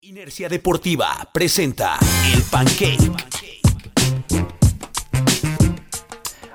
Inercia Deportiva presenta El Pancake.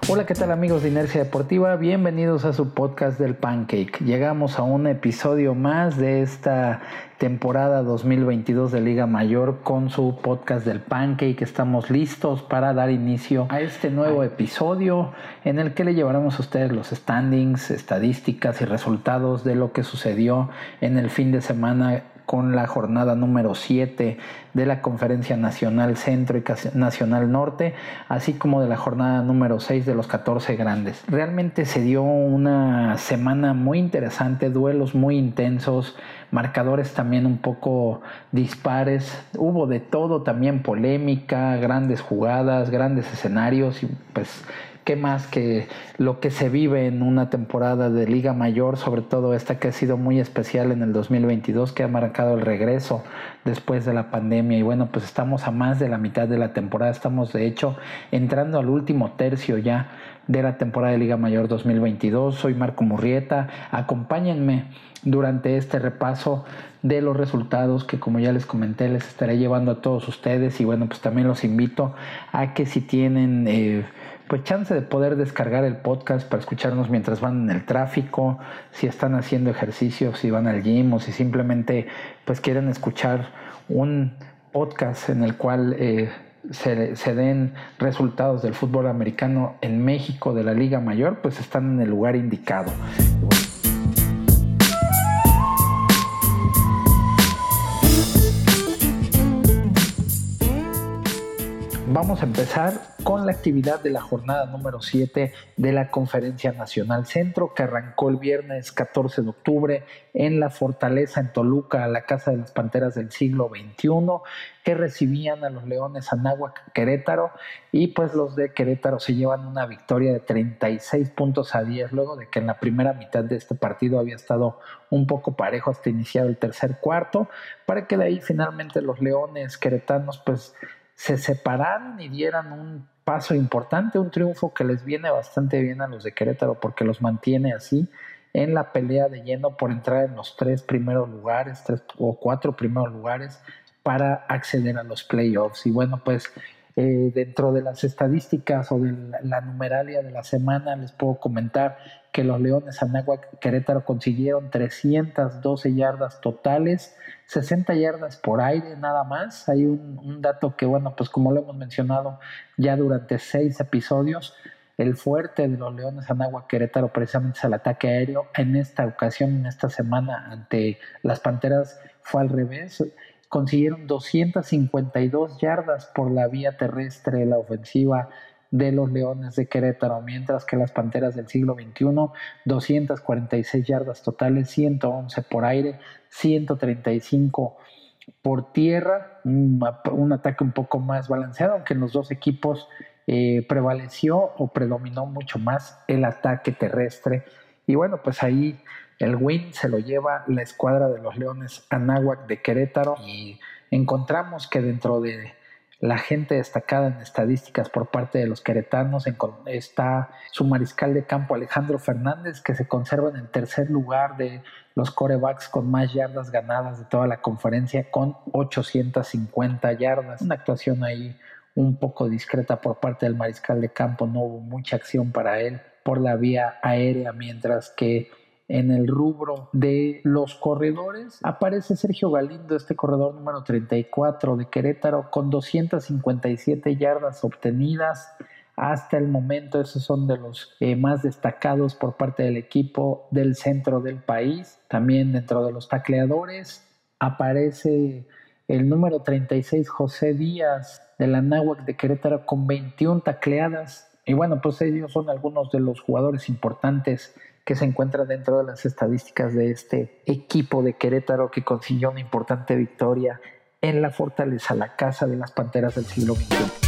Hola, ¿qué tal amigos de Inercia Deportiva? Bienvenidos a su podcast del Pancake. Llegamos a un episodio más de esta temporada 2022 de Liga Mayor con su podcast del Pancake. Estamos listos para dar inicio a este nuevo episodio en el que le llevaremos a ustedes los standings, estadísticas y resultados de lo que sucedió en el fin de semana con la jornada número 7 de la Conferencia Nacional Centro y Nacional Norte, así como de la jornada número 6 de los 14 grandes. Realmente se dio una semana muy interesante, duelos muy intensos, marcadores también un poco dispares, hubo de todo, también polémica, grandes jugadas, grandes escenarios y pues qué más que lo que se vive en una temporada de Liga Mayor, sobre todo esta que ha sido muy especial en el 2022, que ha marcado el regreso después de la pandemia. Y bueno, pues estamos a más de la mitad de la temporada, estamos de hecho entrando al último tercio ya de la temporada de Liga Mayor 2022. Soy Marco Murrieta, acompáñenme durante este repaso de los resultados que como ya les comenté les estaré llevando a todos ustedes y bueno pues también los invito a que si tienen eh, pues chance de poder descargar el podcast para escucharnos mientras van en el tráfico, si están haciendo ejercicio, si van al gym o si simplemente pues quieren escuchar un podcast en el cual eh, se, se, den resultados del fútbol americano en México de la Liga Mayor, pues están en el lugar indicado. Vamos a empezar con la actividad de la jornada número 7 de la Conferencia Nacional Centro, que arrancó el viernes 14 de octubre en la Fortaleza en Toluca, la Casa de las Panteras del siglo XXI, que recibían a los Leones Anáhuac Querétaro, y pues los de Querétaro se llevan una victoria de 36 puntos a 10, luego de que en la primera mitad de este partido había estado un poco parejo hasta iniciar el tercer cuarto, para que de ahí finalmente los Leones Queretanos pues se separaran y dieran un paso importante, un triunfo que les viene bastante bien a los de Querétaro porque los mantiene así en la pelea de lleno por entrar en los tres primeros lugares, tres o cuatro primeros lugares para acceder a los playoffs. Y bueno, pues eh, dentro de las estadísticas o de la, numeralia de la semana les puedo comentar que los Leones Anáhuac Querétaro consiguieron 312 yardas totales, 60 yardas por aire nada más. Hay un, dato que, bueno, pues como lo hemos mencionado ya durante seis episodios, el fuerte de los Leones Anáhuac Querétaro precisamente es el ataque aéreo. En esta ocasión, en esta semana, ante las Panteras fue al revés consiguieron 252 yardas por la vía terrestre la ofensiva de los Leones de Querétaro, mientras que las Panteras del siglo XXI, 246 yardas totales, 111 por aire, 135 por tierra, un, ataque un poco más balanceado, aunque en los dos equipos eh, prevaleció o predominó mucho más el ataque terrestre. Y bueno, pues ahí el win se lo lleva la escuadra de los Leones Anáhuac de Querétaro y encontramos que dentro de la gente destacada en estadísticas por parte de los queretanos está su mariscal de campo Alejandro Fernández que se conserva en el tercer lugar de los corebacks con más yardas ganadas de toda la conferencia con 850 yardas. Una actuación ahí un poco discreta por parte del mariscal de campo, no hubo mucha acción para él por la vía aérea mientras que en el rubro de los corredores aparece Sergio Galindo, este corredor número 34 de Querétaro, con 257 yardas obtenidas. Hasta el momento, esos son de los eh, más destacados por parte del equipo del centro del país. También dentro de los tacleadores aparece el número 36, José Díaz, de la Náhuac de Querétaro, con 21 tacleadas. Y bueno, pues ellos son algunos de los jugadores importantes que se encuentra dentro de las estadísticas de este equipo de Querétaro que consiguió una importante victoria en la fortaleza, la casa de las Panteras del siglo XXI.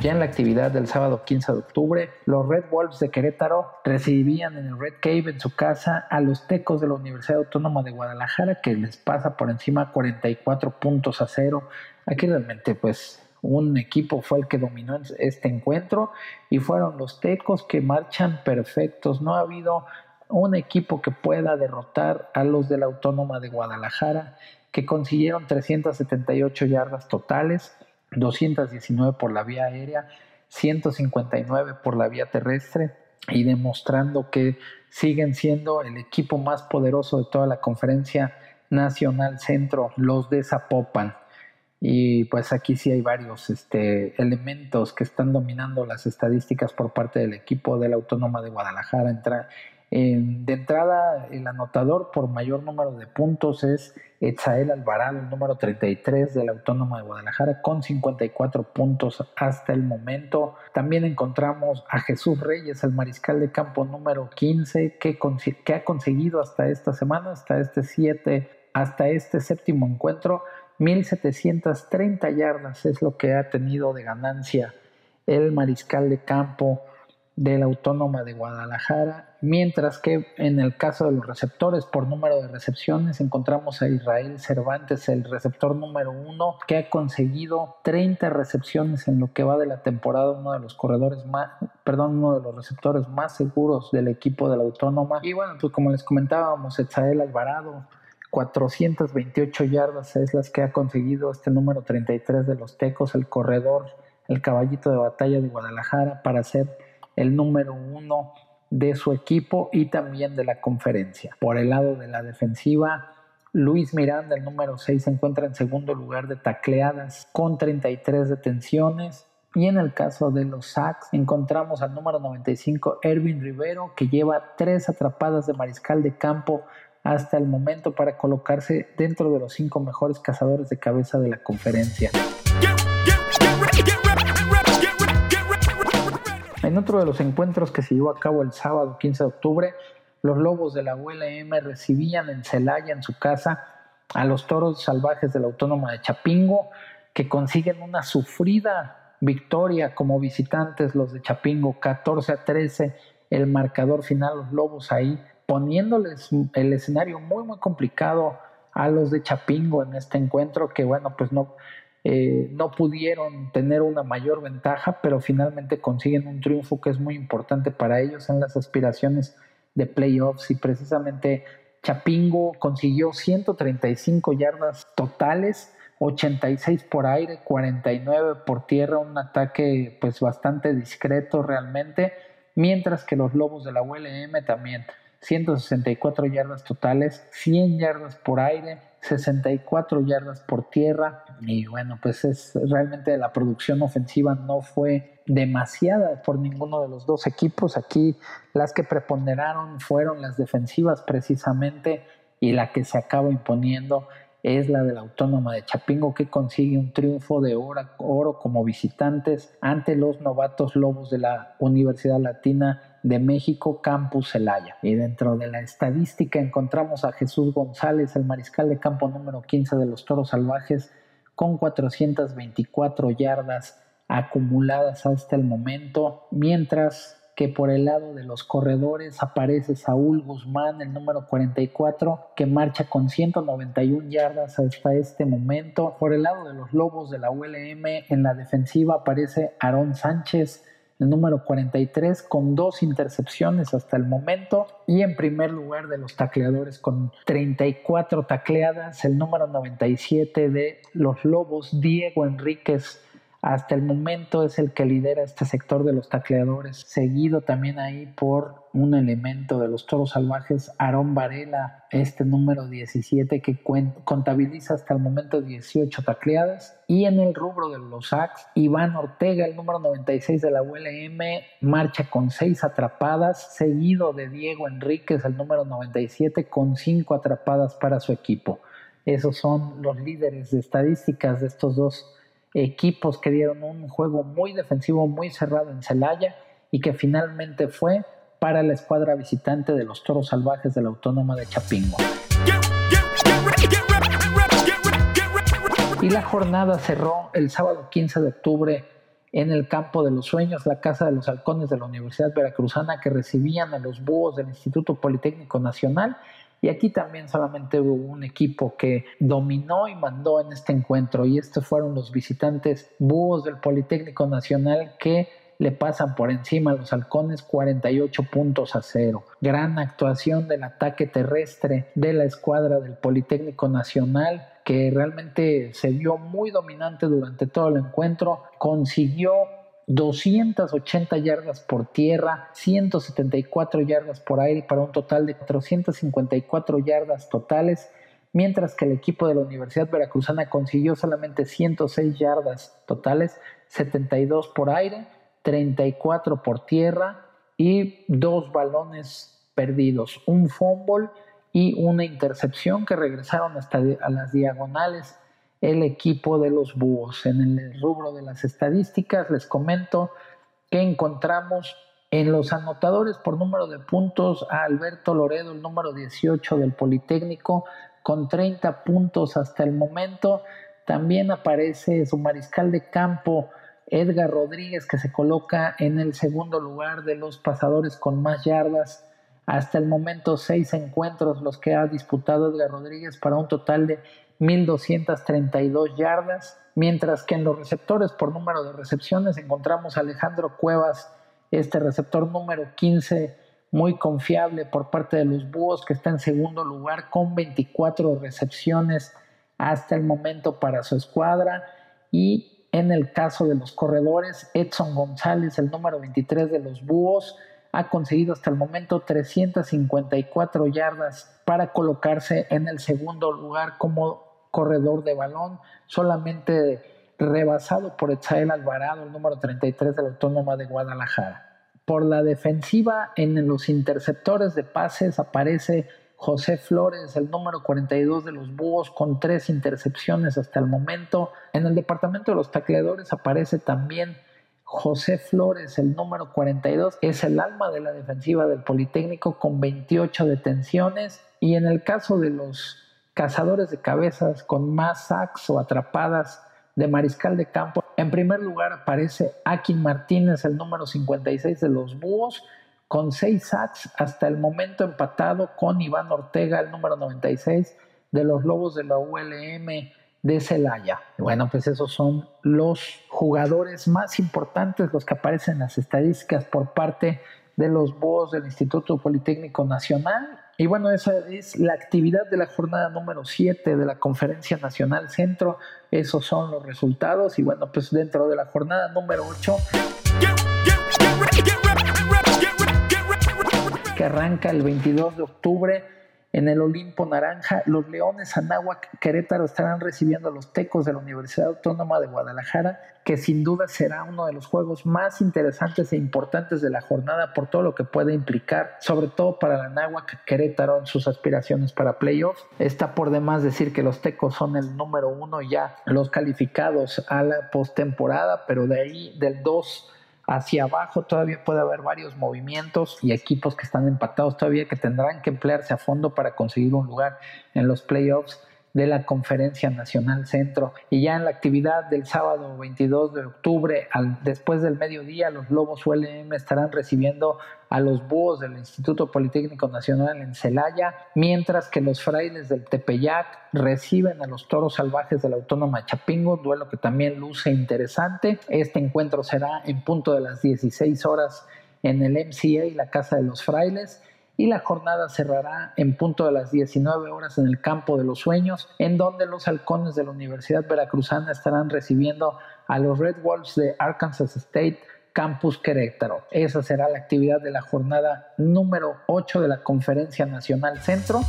Ya en la actividad del sábado 15 de octubre, los Red Wolves de Querétaro recibían en el Red Cave en su casa a los Tecos de la Universidad Autónoma de Guadalajara, que les pasa por encima 44 puntos a cero. Aquí realmente, pues, un equipo fue el que dominó este encuentro y fueron los tecos que marchan perfectos. No ha habido un equipo que pueda derrotar a los de la Autónoma de Guadalajara, que consiguieron 378 yardas totales, 219 por la vía aérea, 159 por la vía terrestre y demostrando que siguen siendo el equipo más poderoso de toda la conferencia nacional centro, los de Zapopan. Y pues aquí sí hay varios este, elementos que están dominando las estadísticas por parte del equipo de la Autónoma de Guadalajara. De entrada, el anotador por mayor número de puntos es Etzael Alvarado, el número 33 de la Autónoma de Guadalajara, con 54 puntos hasta el momento. También encontramos a Jesús Reyes, el mariscal de campo número 15, que, que ha conseguido hasta esta semana, hasta este 7, hasta este séptimo encuentro, 1730 yardas es lo que ha tenido de ganancia el mariscal de campo de la Autónoma de Guadalajara, mientras que en el caso de los receptores por número de recepciones encontramos a Israel Cervantes, el receptor número uno, que ha conseguido 30 recepciones en lo que va de la temporada, uno de los corredores más, perdón, uno de los receptores más seguros del equipo de la Autónoma. Y bueno, pues como les comentábamos, Etzael Alvarado, 428 yardas es las que ha conseguido este número 33 de los Tecos, el corredor, el caballito de batalla de Guadalajara para ser el número uno de su equipo y también de la conferencia. Por el lado de la defensiva, Luis Miranda, el número 6, se encuentra en segundo lugar de tacleadas con 33 detenciones. Y en el caso de los sacks, encontramos al número 95, Erwin Rivero, que lleva tres atrapadas de mariscal de campo hasta el momento para colocarse dentro de los cinco mejores cazadores de cabeza de la conferencia. En otro de los encuentros que se llevó a cabo el sábado 15 de octubre, los Lobos de la ULM recibían en Celaya, en su casa, a los Toros Salvajes de la Autónoma de Chapingo, que consiguen una sufrida victoria como visitantes los de Chapingo, 14 a 13, el marcador final, los Lobos ahí, poniéndoles el escenario muy, muy complicado a los de Chapingo en este encuentro, que bueno, pues no, eh, no pudieron tener una mayor ventaja, pero finalmente consiguen un triunfo que es muy importante para ellos en las aspiraciones de playoffs. Y precisamente Chapingo consiguió 135 yardas totales, 86 por aire, 49 por tierra, un ataque pues bastante discreto realmente, mientras que los Lobos de la ULM también 164 yardas totales, 100 yardas por aire, 64 yardas por tierra y bueno, pues es realmente la producción ofensiva no fue demasiada por ninguno de los dos equipos. Aquí las que preponderaron fueron las defensivas precisamente y la que se acaba imponiendo es la de la Autónoma de Chapingo que consigue un triunfo de oro como visitantes ante los novatos lobos de la Universidad Latina de México, Campus Celaya. Y dentro de la estadística encontramos a Jesús González, el mariscal de campo número 15 de los Toros Salvajes, con 424 yardas acumuladas hasta el momento, mientras que por el lado de los corredores aparece Saúl Guzmán, el número 44, que marcha con 191 yardas hasta este momento. Por el lado de los Lobos de la ULM, en la defensiva aparece Aarón Sánchez, el número 43 con dos intercepciones hasta el momento. Y en primer lugar de los tacleadores con 34 tacleadas, el número 97 de los Lobos, Diego Enríquez hasta el momento es el que lidera este sector de los tacleadores, seguido también ahí por un elemento de los toros salvajes, Aarón Varela, este número 17 que contabiliza hasta el momento 18 tacleadas. Y en el rubro de los sacks, Iván Ortega, el número 96 de la ULM, marcha con 6 atrapadas, seguido de Diego Enríquez, el número 97, con 5 atrapadas para su equipo. Esos son los líderes de estadísticas de estos dos equipos que dieron un juego muy defensivo, muy cerrado en Celaya y que finalmente fue para la escuadra visitante de los Toros Salvajes de la Autónoma de Chapingo. Y la jornada cerró el sábado 15 de octubre en el Campo de los Sueños, la Casa de los Halcones de la Universidad Veracruzana, que recibían a los búhos del Instituto Politécnico Nacional y aquí también solamente hubo un equipo que dominó y mandó en este encuentro y estos fueron los visitantes búhos del Politécnico Nacional que le pasan por encima a los halcones 48 puntos a cero. Gran actuación del ataque terrestre de la escuadra del Politécnico Nacional que realmente se vio muy dominante durante todo el encuentro, consiguió 280 yardas por tierra, 174 yardas por aire para un total de 454 yardas totales, mientras que el equipo de la Universidad Veracruzana consiguió solamente 106 yardas totales, 72 por aire, 34 por tierra y dos balones perdidos, un fumble y una intercepción que regresaron hasta a las diagonales el equipo de los Búhos. En el rubro de las estadísticas les comento que encontramos en los anotadores por número de puntos a Alberto Loredo, el número 18 del Politécnico, con 30 puntos hasta el momento. También aparece su mariscal de campo, Edgar Rodríguez, que se coloca en el segundo lugar de los pasadores con más yardas hasta el momento, seis encuentros los que ha disputado Edgar Rodríguez para un total de 1.232 yardas, mientras que en los receptores por número de recepciones encontramos a Alejandro Cuevas, este receptor número 15, muy confiable por parte de los Búhos, que está en segundo lugar con 24 recepciones hasta el momento para su escuadra. Y en el caso de los corredores, Edson González, el número 23 de los Búhos, ha conseguido hasta el momento 354 yardas para colocarse en el segundo lugar como corredor de balón, solamente rebasado por Etzael Alvarado, el número 33 de la Autónoma de Guadalajara. Por la defensiva, en los interceptores de pases aparece José Flores, el número 42 de los Búhos, con tres intercepciones hasta el momento. En el departamento de los tacleadores aparece también José Flores, el número 42, es el alma de la defensiva del Politécnico con 28 detenciones. Y en el caso de los cazadores de cabezas con más sacks o atrapadas de mariscal de campo, en primer lugar aparece Akin Martínez, el número 56 de los Búhos, con 6 sacks hasta el momento empatado con Iván Ortega, el número 96 de los Lobos de la ULM de Celaya. Bueno, pues esos son los jugadores más importantes, los que aparecen en las estadísticas por parte de los BOS del Instituto Politécnico Nacional. Y bueno, esa es la actividad de la jornada número 7 de la Conferencia Nacional Centro. Esos son los resultados. Y bueno, pues dentro de la jornada número 8, que arranca el 22 de octubre, en el Olimpo Naranja, los Leones Anáhuac Querétaro estarán recibiendo a los Tecos de la Universidad Autónoma de Guadalajara, que sin duda será uno de los juegos más interesantes e importantes de la jornada por todo lo que puede implicar, sobre todo para la Anáhuac Querétaro en sus aspiraciones para playoffs. Está por demás decir que los Tecos son el número uno ya, los calificados a la postemporada, pero de ahí del 2 hacia abajo todavía puede haber varios movimientos y equipos que están empatados todavía que tendrán que emplearse a fondo para conseguir un lugar en los playoffs de la Conferencia Nacional Centro. Y ya en la actividad del sábado 22 de octubre, al, después del mediodía, los Lobos ULM estarán recibiendo a los Búhos del Instituto Politécnico Nacional en Celaya, mientras que los frailes del Tepeyac reciben a los Toros Salvajes de la Autónoma Chapingo, duelo que también luce interesante. Este encuentro será en punto de las 16 horas en el MCA y la Casa de los Frailes y la jornada cerrará en punto de las 19 horas en el Campo de los Sueños, en donde los halcones de la Universidad Veracruzana estarán recibiendo a los Red Wolves de Arkansas State Campus Querétaro. Esa será la actividad de la jornada número 8 de la Conferencia Nacional Centro.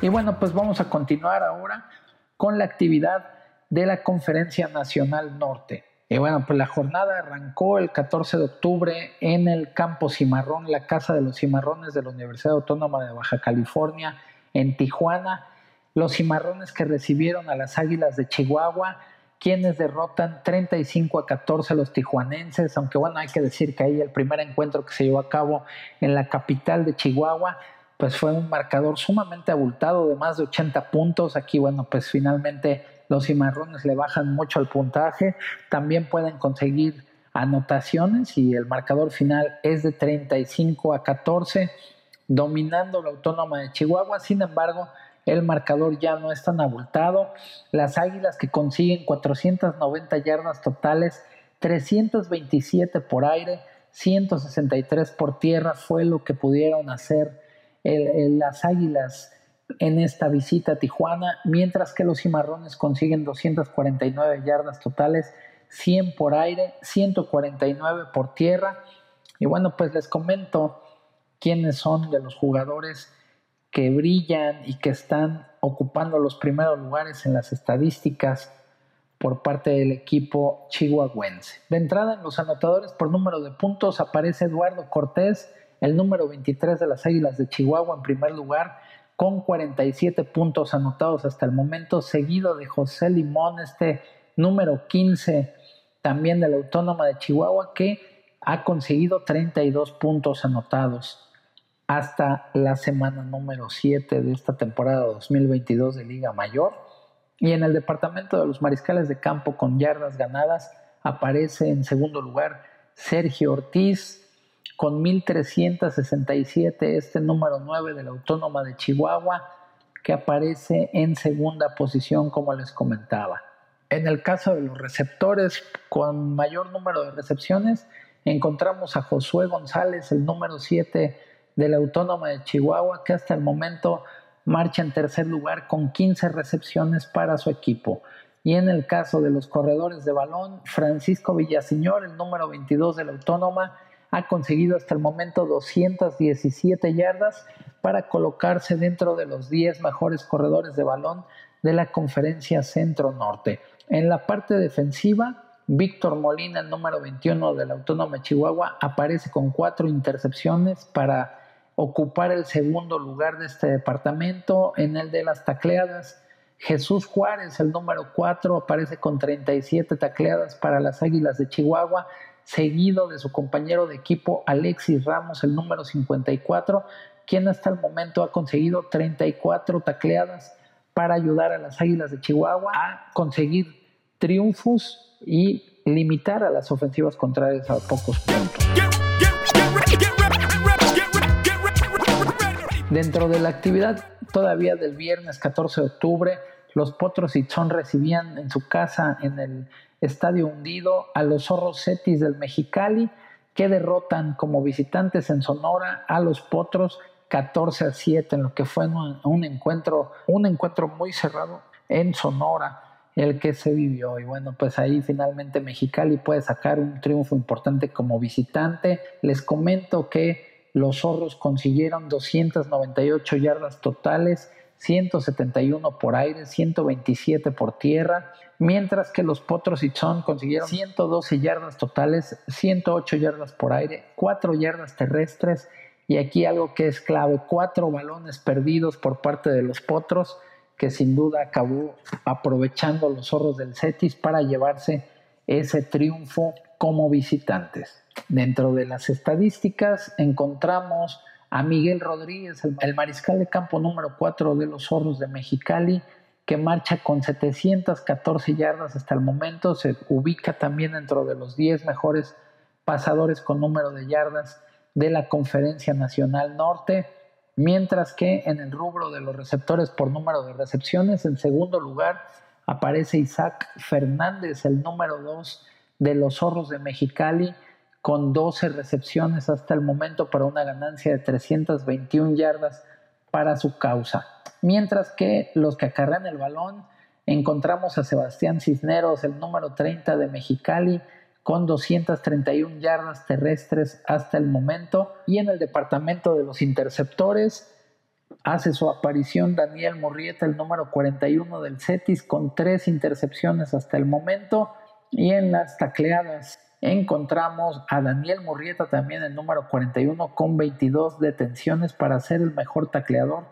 Y bueno, pues vamos a continuar ahora con la actividad de la Conferencia Nacional Norte. Y bueno, pues la jornada arrancó el 14 de octubre en el campo Cimarrón, la Casa de los Cimarrones de la Universidad Autónoma de Baja California, en Tijuana. Los Cimarrones que recibieron a las Águilas de Chihuahua, quienes derrotan 35 a 14 a los tijuanenses, aunque bueno, hay que decir que ahí el primer encuentro que se llevó a cabo en la capital de Chihuahua, pues fue un marcador sumamente abultado de más de 80 puntos. Aquí, bueno, pues finalmente los cimarrones le bajan mucho el puntaje, también pueden conseguir anotaciones y el marcador final es de 35 a 14, dominando la Autónoma de Chihuahua. Sin embargo, el marcador ya no es tan abultado. Las Águilas que consiguen 490 yardas totales, 327 por aire, 163 por tierra fue lo que pudieron hacer las Águilas en esta visita a Tijuana, mientras que los Cimarrones consiguen 249 yardas totales, 100 por aire, 149 por tierra. Y bueno, pues les comento quiénes son de los jugadores que brillan y que están ocupando los primeros lugares en las estadísticas por parte del equipo chihuahuense. De entrada en los anotadores por número de puntos aparece Eduardo Cortés, el número 23 de las Águilas de Chihuahua en primer lugar, con 47 puntos anotados hasta el momento, seguido de José Limón, este número 15 también de la Autónoma de Chihuahua, que ha conseguido 32 puntos anotados hasta la semana número 7 de esta temporada 2022 de Liga Mayor. Y en el departamento de los mariscales de campo con yardas ganadas aparece en segundo lugar Sergio Ortiz con 1367, este número 9 de la Autónoma de Chihuahua, que aparece en segunda posición como les comentaba. En el caso de los receptores con mayor número de recepciones, encontramos a Josué González, el número 7 de la Autónoma de Chihuahua, que hasta el momento marcha en tercer lugar con 15 recepciones para su equipo. Y en el caso de los corredores de balón, Francisco Villaseñor, el número 22 de la Autónoma, ha conseguido hasta el momento 217 yardas para colocarse dentro de los 10 mejores corredores de balón de la conferencia centro-norte. En la parte defensiva, Víctor Molina, el número 21 de la Autónoma Chihuahua, aparece con cuatro intercepciones para ocupar el segundo lugar de este departamento. En el de las tacleadas, Jesús Juárez, el número 4, aparece con 37 tacleadas para las Águilas de Chihuahua, seguido de su compañero de equipo Alexis Ramos, el número 54, quien hasta el momento ha conseguido 34 tacleadas para ayudar a las Águilas de Chihuahua a conseguir triunfos y limitar a las ofensivas contrarias a pocos puntos. Dentro de la actividad todavía del viernes 14 de octubre, los Potros y recibían en su casa en el Estadio Hundido a los Zorros Cetis del Mexicali, que derrotan como visitantes en Sonora a los Potros 14 a 7 en lo que fue un, encuentro, un encuentro muy cerrado en Sonora el que se vivió. Y bueno, pues ahí finalmente Mexicali puede sacar un triunfo importante como visitante. Les comento que los zorros consiguieron 298 yardas totales, 171 por aire, 127 por tierra, mientras que los potros y chon consiguieron 112 yardas totales, 108 yardas por aire, 4 yardas terrestres y aquí algo que es clave, 4 balones perdidos por parte de los potros que sin duda acabó aprovechando los zorros del Cetis para llevarse ese triunfo como visitantes. Dentro de las estadísticas encontramos a Miguel Rodríguez, el, mariscal de campo número 4 de los Zorros de Mexicali, que marcha con 714 yardas hasta el momento, se ubica también dentro de los 10 mejores pasadores con número de yardas de la Conferencia Nacional Norte, mientras que en el rubro de los receptores por número de recepciones, en segundo lugar aparece Isaac Fernández, el número 2 de los Zorros de Mexicali, con 12 recepciones hasta el momento para una ganancia de 321 yardas para su causa. Mientras que los que acarrean el balón, encontramos a Sebastián Cisneros, el número 30 de Mexicali, con 231 yardas terrestres hasta el momento. Y en el departamento de los interceptores hace su aparición Daniel Murrieta, el número 41 del CETIS, con tres intercepciones hasta el momento. Y en las tacleadas encontramos a Daniel Murrieta también el número 41 con 22 detenciones para ser el mejor tacleador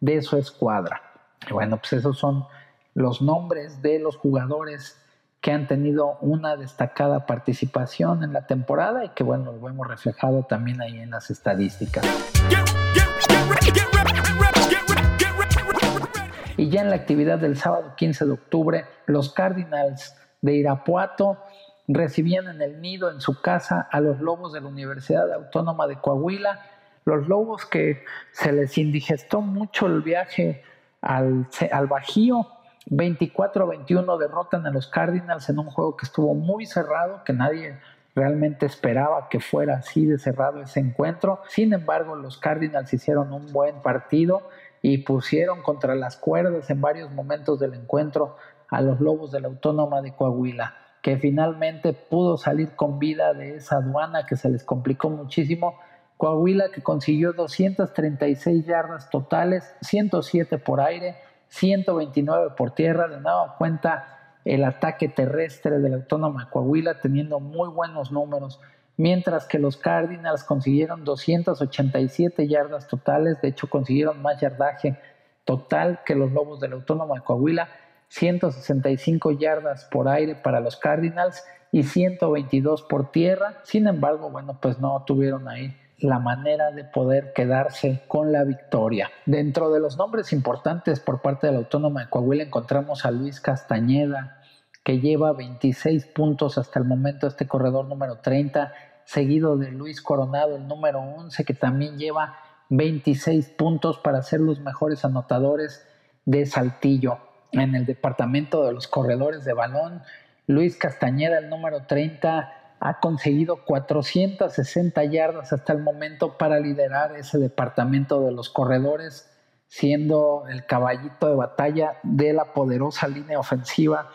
de su escuadra. Y bueno, pues esos son los nombres de los jugadores que han tenido una destacada participación en la temporada y que bueno, lo hemos reflejado también ahí en las estadísticas. Y ya en la actividad del sábado 15 de octubre, los Cardinals de Irapuato recibían en el nido, en su casa, a los lobos de la Universidad Autónoma de Coahuila, los lobos que se les indigestó mucho el viaje al, al Bajío. 24-21 derrotan a los Cardinals en un juego que estuvo muy cerrado, que nadie realmente esperaba que fuera así de cerrado ese encuentro. Sin embargo, los Cardinals hicieron un buen partido y pusieron contra las cuerdas en varios momentos del encuentro a los Lobos de la Autónoma de Coahuila, que finalmente pudo salir con vida de esa aduana que se les complicó muchísimo. Coahuila que consiguió 236 yardas totales, 107 por aire, 129 por tierra, de nueva cuenta el ataque terrestre de la Autónoma Coahuila teniendo muy buenos números. Mientras que los Cardinals consiguieron 287 yardas totales, de hecho consiguieron más yardaje total que los Lobos de la Autónoma Coahuila, 165 yardas por aire para los Cardinals y 122 por tierra. Sin embargo, bueno, pues no tuvieron ahí la manera de poder quedarse con la victoria. Dentro de los nombres importantes por parte de la Autónoma de Coahuila encontramos a Luis Castañeda, que lleva 26 puntos hasta el momento, este corredor número 30, seguido de Luis Coronado, el número 11, que también lleva 26 puntos para ser los mejores anotadores de Saltillo. En el departamento de los corredores de balón, Luis Castañeda, el número 30, ha conseguido 460 yardas hasta el momento para liderar ese departamento de los corredores, siendo el caballito de batalla de la poderosa línea ofensiva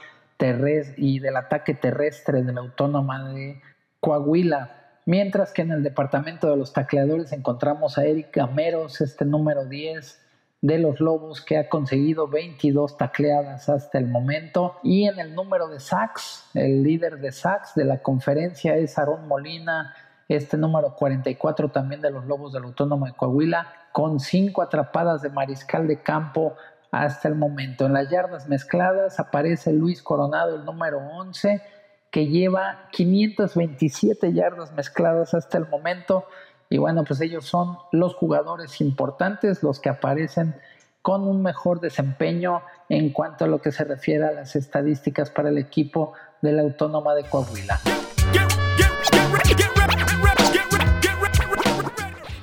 y del ataque terrestre de la Autónoma de Coahuila. Mientras que en el departamento de los tacleadores encontramos a Eric Gameros, este número 10 de los Lobos, que ha conseguido 22 tacleadas hasta el momento. Y en el número de sacks, el líder de sacks de la conferencia es Aarón Molina, este número 44 también de los Lobos del Autónomo de Coahuila, con 5 atrapadas de mariscal de campo hasta el momento. En las yardas mezcladas aparece Luis Coronado, el número 11 que lleva 527 yardas mezcladas hasta el momento. Y bueno, pues ellos son los jugadores importantes, los que aparecen con un mejor desempeño en cuanto a lo que se refiere a las estadísticas para el equipo de la Autónoma de Coahuila.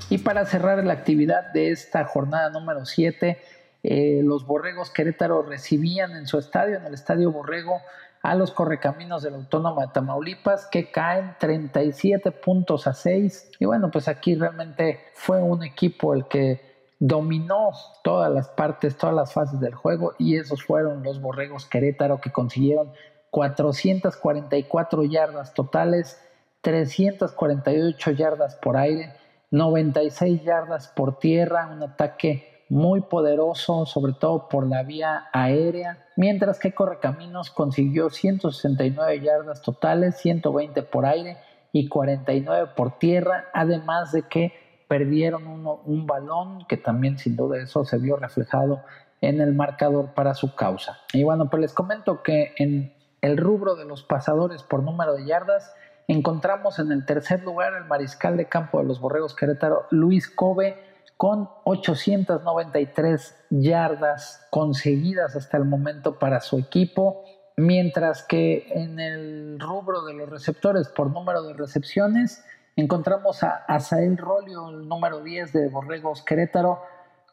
Y para cerrar la actividad de esta jornada número 7, eh, los Borregos Querétaro recibían en su estadio, en el Estadio Borrego, a los correcaminos del Autónoma de Tamaulipas que caen 37 puntos a 6 y bueno pues aquí realmente fue un equipo el que dominó todas las partes, todas las fases del juego y esos fueron los Borregos Querétaro que consiguieron 444 yardas totales, 348 yardas por aire, 96 yardas por tierra, un ataque muy poderoso, sobre todo por la vía aérea, mientras que Correcaminos consiguió 169 yardas totales, 120 por aire y 49 por tierra, además de que perdieron un balón, que también sin duda eso se vio reflejado en el marcador para su causa. Y bueno, pues les comento que en el rubro de los pasadores por número de yardas, encontramos en el tercer lugar el mariscal de campo de los Borregos Querétaro, Luis Kobe, con 893 yardas conseguidas hasta el momento para su equipo, mientras que en el rubro de los receptores por número de recepciones encontramos a Asael Rolio, el número 10 de Borregos Querétaro,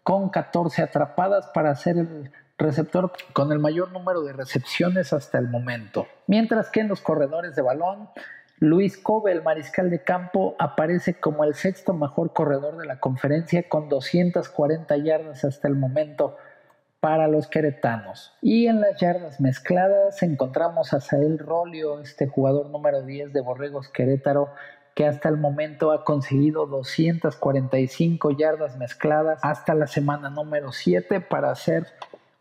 con 14 atrapadas para ser el receptor con el mayor número de recepciones hasta el momento. Mientras que en los corredores de balón Luis Kobe, el mariscal de campo, aparece como el sexto mejor corredor de la conferencia con 240 yardas hasta el momento para los queretanos. Y en las yardas mezcladas encontramos a Sael Rolio, este jugador número 10 de Borregos Querétaro, que hasta el momento ha conseguido 245 yardas mezcladas hasta la semana número 7 para ser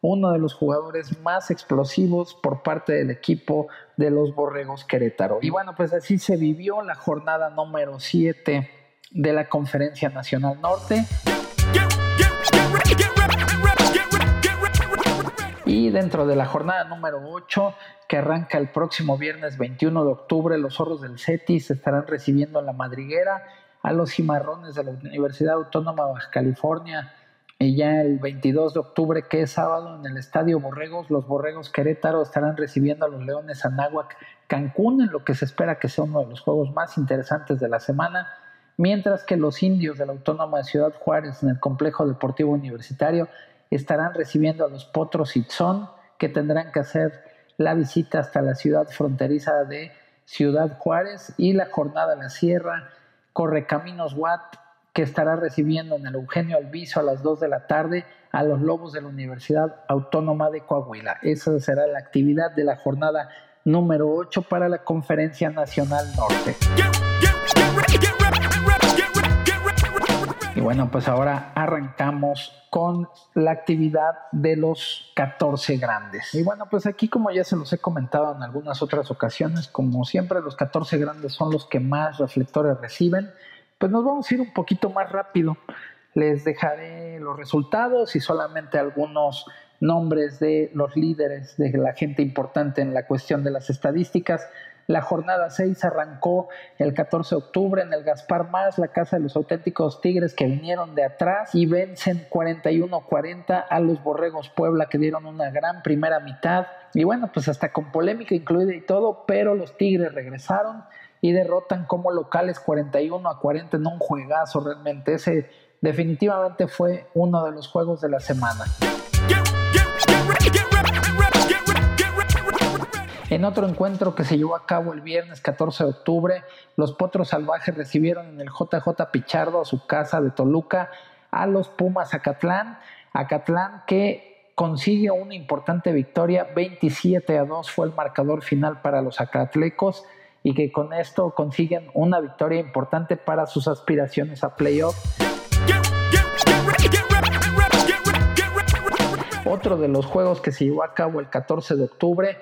uno de los jugadores más explosivos por parte del equipo de los Borregos Querétaro. Y bueno, pues así se vivió la jornada número 7 de la Conferencia Nacional Norte. Y dentro de la jornada número 8, que arranca el próximo viernes 21 de octubre, los zorros del CETIS estarán recibiendo en la madriguera a los cimarrones de la Universidad Autónoma de Baja California y ya el 22 de octubre, que es sábado, en el Estadio Borregos, los Borregos Querétaro estarán recibiendo a los Leones Anáhuac Cancún, en lo que se espera que sea uno de los juegos más interesantes de la semana, mientras que los indios de la Autónoma de Ciudad Juárez, en el Complejo Deportivo Universitario, estarán recibiendo a los Potros Itzón, que tendrán que hacer la visita hasta la ciudad fronteriza de Ciudad Juárez y la jornada en la Sierra, Correcaminos Watt, que estará recibiendo en el Eugenio Alviso a las 2 de la tarde a los Lobos de la Universidad Autónoma de Coahuila. Esa será la actividad de la jornada número 8 para la Conferencia Nacional Norte. Y bueno, pues ahora arrancamos con la actividad de los 14 grandes. Y bueno, pues aquí como ya se los he comentado en algunas otras ocasiones, como siempre los 14 grandes son los que más reflectores reciben, pues nos vamos a ir un poquito más rápido. Les dejaré los resultados y solamente algunos nombres de los líderes, de la gente importante en la cuestión de las estadísticas. La jornada 6 arrancó el 14 de octubre en el Gaspar Más, la casa de los auténticos Tigres que vinieron de atrás y vencen 41-40 a los Borregos Puebla que dieron una gran primera mitad. Y bueno, pues hasta con polémica incluida y todo, pero los Tigres regresaron y derrotan como locales 41 a 40 en un juegazo realmente. Ese definitivamente fue uno de los juegos de la semana. En otro encuentro que se llevó a cabo el viernes 14 de octubre, los Potros Salvajes recibieron en el JJ Pichardo a su casa de Toluca a los Pumas Acatlán. Acatlán que consigue una importante victoria, 27 a 2 fue el marcador final para los acatlecos y que con esto consiguen una victoria importante para sus aspiraciones a playoff. Otro de los juegos que se llevó a cabo el 14 de octubre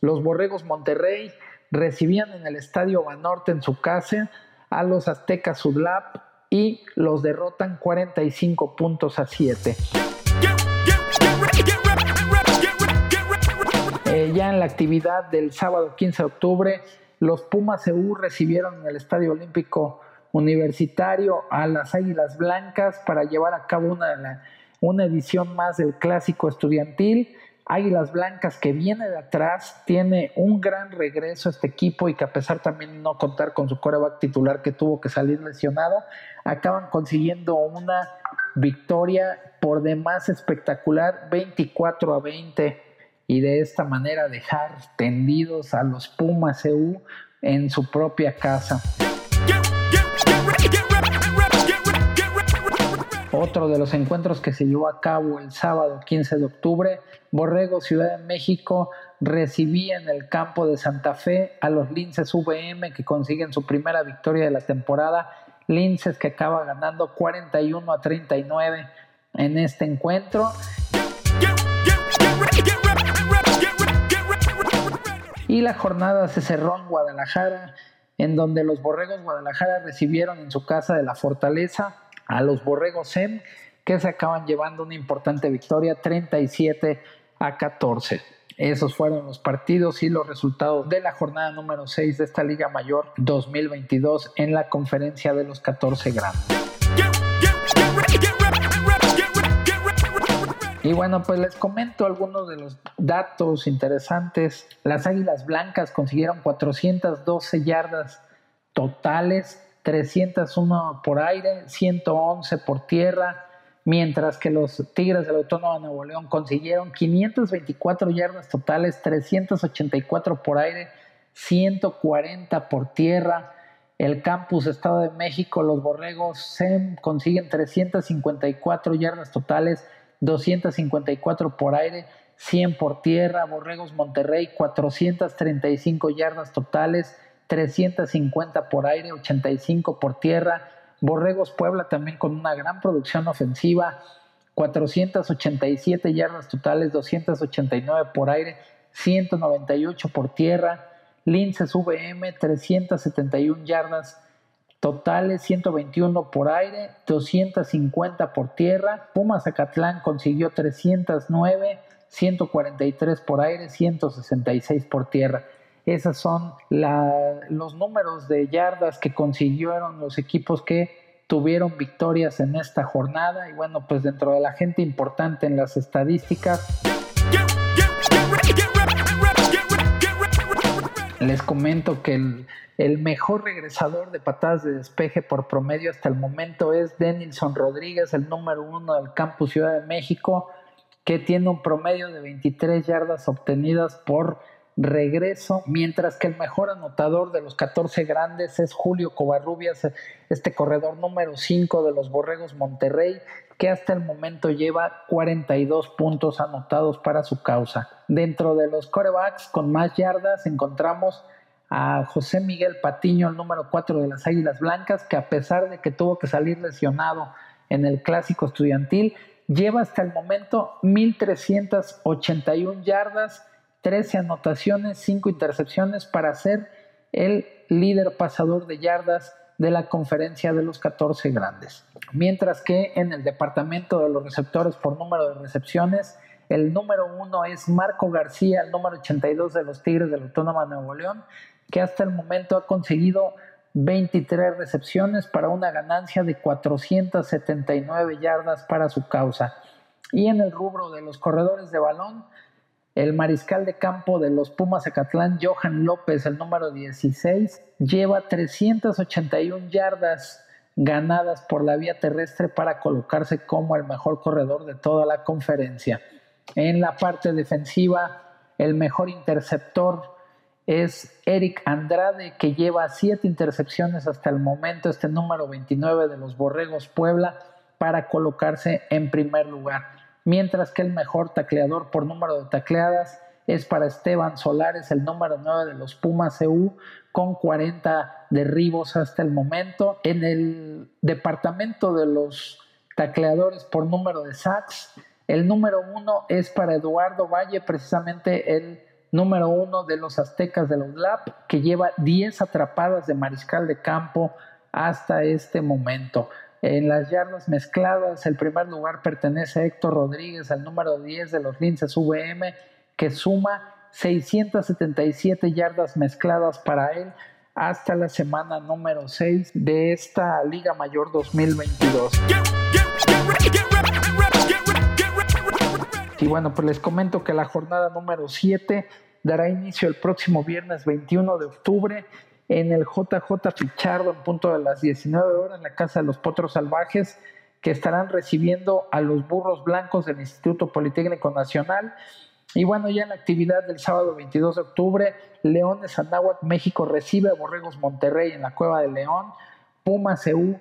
los Borregos Monterrey recibían en el Estadio Banorte en su casa a los Aztecas Sudlap y los derrotan 45 puntos a 7. Eh, ya en la actividad del sábado 15 de octubre, los Pumas EU recibieron en el Estadio Olímpico Universitario a las Águilas Blancas para llevar a cabo una, una edición más del clásico estudiantil. Águilas Blancas que viene de atrás, tiene un gran regreso a este equipo y que a pesar también no contar con su coreback titular que tuvo que salir lesionado, acaban consiguiendo una victoria por demás espectacular, 24 a 20 y de esta manera dejar tendidos a los Pumas EU en su propia casa. Otro de los encuentros que se llevó a cabo el sábado 15 de octubre, Borrego Ciudad de México recibía en el campo de Santa Fe a los Linces VM que consiguen su primera victoria de la temporada. Linces que acaba ganando 41 a 39 en este encuentro. Y la jornada se cerró en Guadalajara, en donde los Borregos Guadalajara recibieron en su casa de la Fortaleza a los Borregos SEM, que se acaban llevando una importante victoria 37 a 14. Esos fueron los partidos y los resultados de la jornada número 6 de esta Liga Mayor 2022 en la conferencia de los 14 grandes. Y bueno, pues les comento algunos de los datos interesantes. Las Águilas Blancas consiguieron 412 yardas totales 301 por aire, 111 por tierra, mientras que los Tigres del Autónomo de Nuevo León consiguieron 524 yardas totales, 384 por aire, 140 por tierra. El campus Estado de México, los Borregos SEM consiguen 354 yardas totales, 254 por aire, 100 por tierra. Borregos Monterrey, 435 yardas totales, 350 por aire, 85 por tierra. Borregos Puebla también con una gran producción ofensiva, 487 yardas totales, 289 por aire, 198 por tierra. Linces VM, 371 yardas totales, 121 por aire, 250 por tierra. Pumas Zacatlán consiguió 309, 143 por aire, 166 por tierra. Esos son los números de yardas que consiguieron los equipos que tuvieron victorias en esta jornada. Y bueno, pues dentro de la gente importante en las estadísticas. Les comento que el, el, mejor regresador de patadas de despeje por promedio hasta el momento es Denilson Rodríguez, el número uno del campus Ciudad de México, que tiene un promedio de 23 yardas obtenidas por regreso, mientras que el mejor anotador de los 14 grandes es Julio Covarrubias, este corredor número 5 de los Borregos Monterrey, que hasta el momento lleva 42 puntos anotados para su causa. Dentro de los corebacks con más yardas encontramos a José Miguel Patiño, el número 4 de las Águilas Blancas, que a pesar de que tuvo que salir lesionado en el clásico estudiantil, lleva hasta el momento 1.381 yardas 13 anotaciones, 5 intercepciones para ser el líder pasador de yardas de la conferencia de los 14 grandes. Mientras que en el departamento de los receptores por número de recepciones, el número uno es Marco García, el número 82 de los Tigres del Autónoma Nuevo León, que hasta el momento ha conseguido 23 recepciones para una ganancia de 479 yardas para su causa. Y en el rubro de los corredores de balón, el mariscal de campo de los Pumas Acatlán, Johan López, el número 16, lleva 381 yardas ganadas por la vía terrestre para colocarse como el mejor corredor de toda la conferencia. En la parte defensiva, el mejor interceptor es Eric Andrade, que lleva siete intercepciones hasta el momento, este número 29 de los Borregos Puebla, para colocarse en primer lugar mientras que el mejor tacleador por número de tacleadas es para Esteban Solares, el número 9 de los Pumas EU, con 40 derribos hasta el momento. En el departamento de los tacleadores por número de sacks, el número 1 es para Eduardo Valle, precisamente el número 1 de los Aztecas de la UDLAP, que lleva 10 atrapadas de mariscal de campo hasta este momento. En las yardas mezcladas, el primer lugar pertenece a Héctor Rodríguez, al número 10 de los Linces VM, que suma 677 yardas mezcladas para él hasta la semana número 6 de esta Liga Mayor 2022. Y bueno, pues les comento que la jornada número 7 dará inicio el próximo viernes 21 de octubre en el JJ Pichardo en punto de las 19 horas en la Casa de los Potros Salvajes, que estarán recibiendo a los burros blancos del Instituto Politécnico Nacional. Y bueno, ya en la actividad del sábado 22 de octubre, Leones Anáhuac, México recibe a Borregos Monterrey en la Cueva de León. Puma CU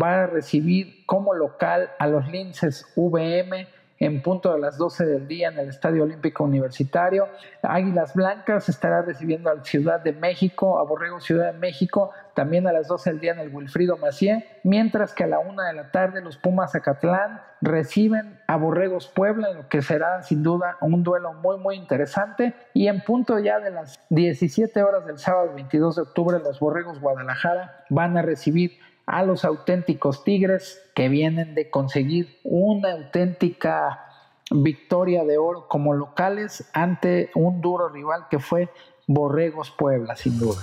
va a recibir como local a los Linces VM en punto de las 12 del día en el Estadio Olímpico Universitario. Águilas Blancas estará recibiendo al Ciudad de México, a Borrego Ciudad de México, también a las 12 del día en el Wilfrido Macié, mientras que a la 1 de la tarde los Pumas Acatlán reciben a Borregos Puebla, lo que será sin duda un duelo muy muy interesante. Y en punto ya de las 17 horas del sábado 22 de octubre, los Borregos Guadalajara van a recibir a los auténticos Tigres que vienen de conseguir una auténtica victoria de oro como locales ante un duro rival que fue Borregos Puebla, sin duda.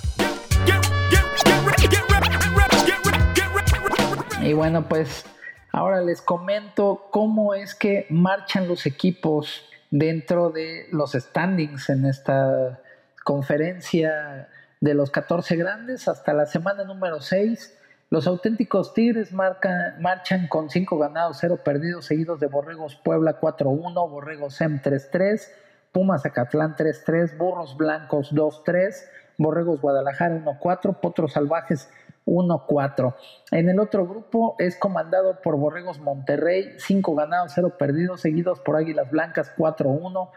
Y bueno, pues ahora les comento cómo es que marchan los equipos dentro de los standings en esta conferencia de los 14 grandes hasta la semana número 6 los auténticos Tigres marchan con 5 ganados, 0 perdidos, seguidos de Borregos Puebla 4-1, Borregos SEM 3-3, Pumas Acatlán 3-3, Burros Blancos 2-3, Borregos Guadalajara 1-4, Potros Salvajes 1-4. En el otro grupo es comandado por Borregos Monterrey, 5 ganados, 0 perdidos, seguidos por Águilas Blancas 4-1,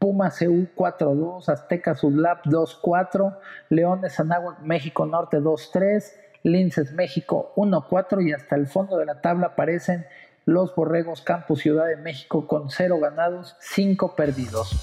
Pumas CU 4-2, Azteca Sudlab 2-4, Leones Anáhuac México Norte 2-3, Linces México 1-4 y hasta el fondo de la tabla aparecen los Borregos Campus Ciudad de México con 0 ganados, 5 perdidos.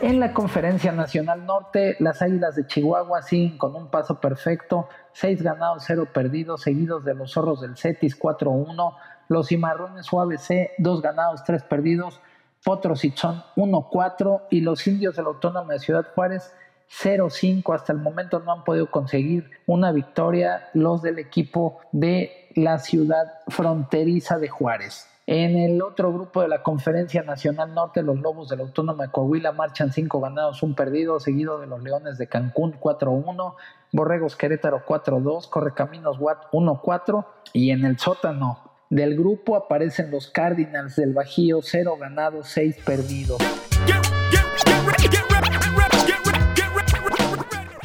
En la Conferencia Nacional Norte, las Águilas de Chihuahua siguen con un paso perfecto, 6 ganados, 0 perdidos, seguidos de los Zorros del Cetis 4-1, los Cimarrones UABC 2 ganados, 3 perdidos, Potros y 1-4 y los Indios de la Autónoma de Ciudad Juárez 0-5. Hasta el momento no han podido conseguir una victoria los del equipo de la ciudad fronteriza de Juárez. En el otro grupo de la Conferencia Nacional Norte, los Lobos de la Autónoma de Coahuila marchan 5 ganados, un perdido, seguido de los Leones de Cancún 4-1, Borregos Querétaro 4-2, Correcaminos Watt 1-4 y en el sótano del grupo aparecen los Cardinals del Bajío, 0 ganados, 6 perdidos.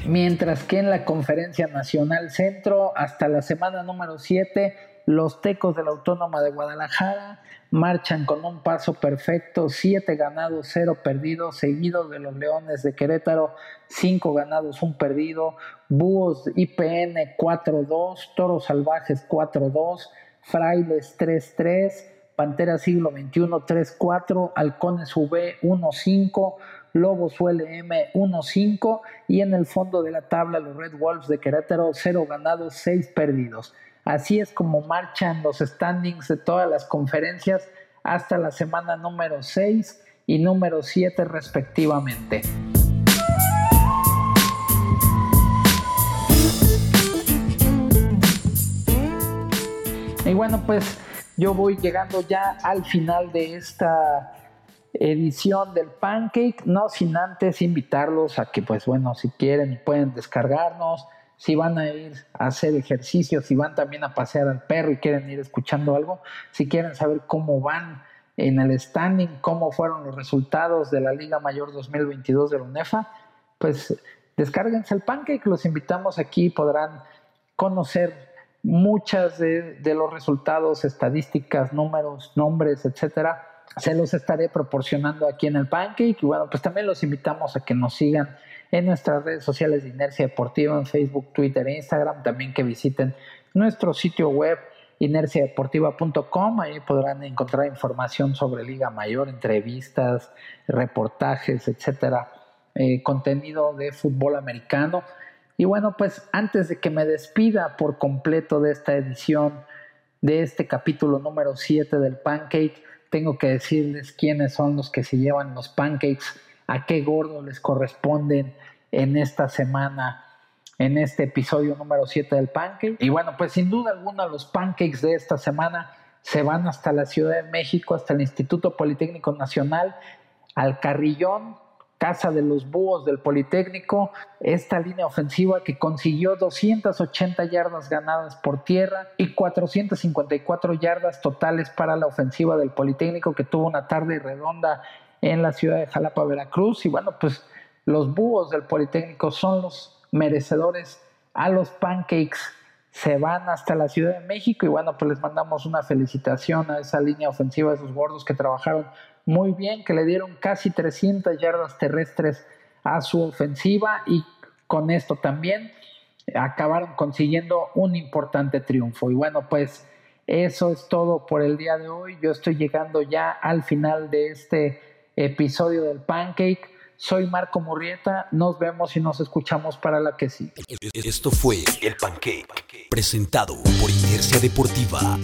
Mientras que en la Conferencia Nacional Centro, hasta la semana número 7, los Tecos de la Autónoma de Guadalajara marchan con un paso perfecto, 7 ganados, 0 perdidos, seguidos de los Leones de Querétaro, 5 ganados, 1 perdido, Búhos IPN 4-2, Toros Salvajes 4-2, Frailes 3-3, Pantera Siglo XXI 3-4, Halcones V 1-5, Lobos ULM 1-5 y en el fondo de la tabla los Red Wolves de Querétaro 0 ganados, 6 perdidos. Así es como marchan los standings de todas las conferencias hasta la semana número 6 y número 7 respectivamente. Y bueno, pues yo voy llegando ya al final de esta edición del Pancake, no sin antes invitarlos a que, pues bueno, si quieren pueden descargarnos, si van a ir a hacer ejercicio, si van también a pasear al perro y quieren ir escuchando algo, si quieren saber cómo van en el standing, cómo fueron los resultados de la Liga Mayor 2022 de la UNEFA, pues descárguense el Pancake, los invitamos aquí, podrán conocer muchas de, de los resultados, estadísticas, números, nombres, etcétera se los estaré proporcionando aquí en el Pancake. Y bueno, pues también los invitamos a que nos sigan en nuestras redes sociales de Inercia Deportiva, en Facebook, Twitter e Instagram. También que visiten nuestro sitio web inerciadeportiva.com. Ahí podrán encontrar información sobre Liga Mayor, entrevistas, reportajes, etcétera, eh, contenido de fútbol americano. Y bueno, pues antes de que me despida por completo de esta edición, de este capítulo número 7 del Pancake, tengo que decirles quiénes son los que se llevan los pancakes, a qué gordo les corresponden en esta semana, en este episodio número 7 del pancake. Y bueno, pues sin duda alguna los pancakes de esta semana se van hasta la Ciudad de México, hasta el Instituto Politécnico Nacional, al Carrillón, Casa de los Búhos del Politécnico, esta línea ofensiva que consiguió 280 yardas ganadas por tierra y 454 yardas totales para la ofensiva del Politécnico que tuvo una tarde redonda en la ciudad de Jalapa, Veracruz. Y bueno, pues los Búhos del Politécnico son los merecedores a los pancakes se van hasta la Ciudad de México y bueno, pues les mandamos una felicitación a esa línea ofensiva de esos gordos que trabajaron muy bien, que le dieron casi 300 yardas terrestres a su ofensiva y con esto también acabaron consiguiendo un importante triunfo. Y bueno, pues eso es todo por el día de hoy. Yo estoy llegando ya al final de este episodio del Pancake. Soy Marco Murrieta, nos vemos y nos escuchamos para la que sí. Esto fue El Pancake, presentado por Inercia Deportiva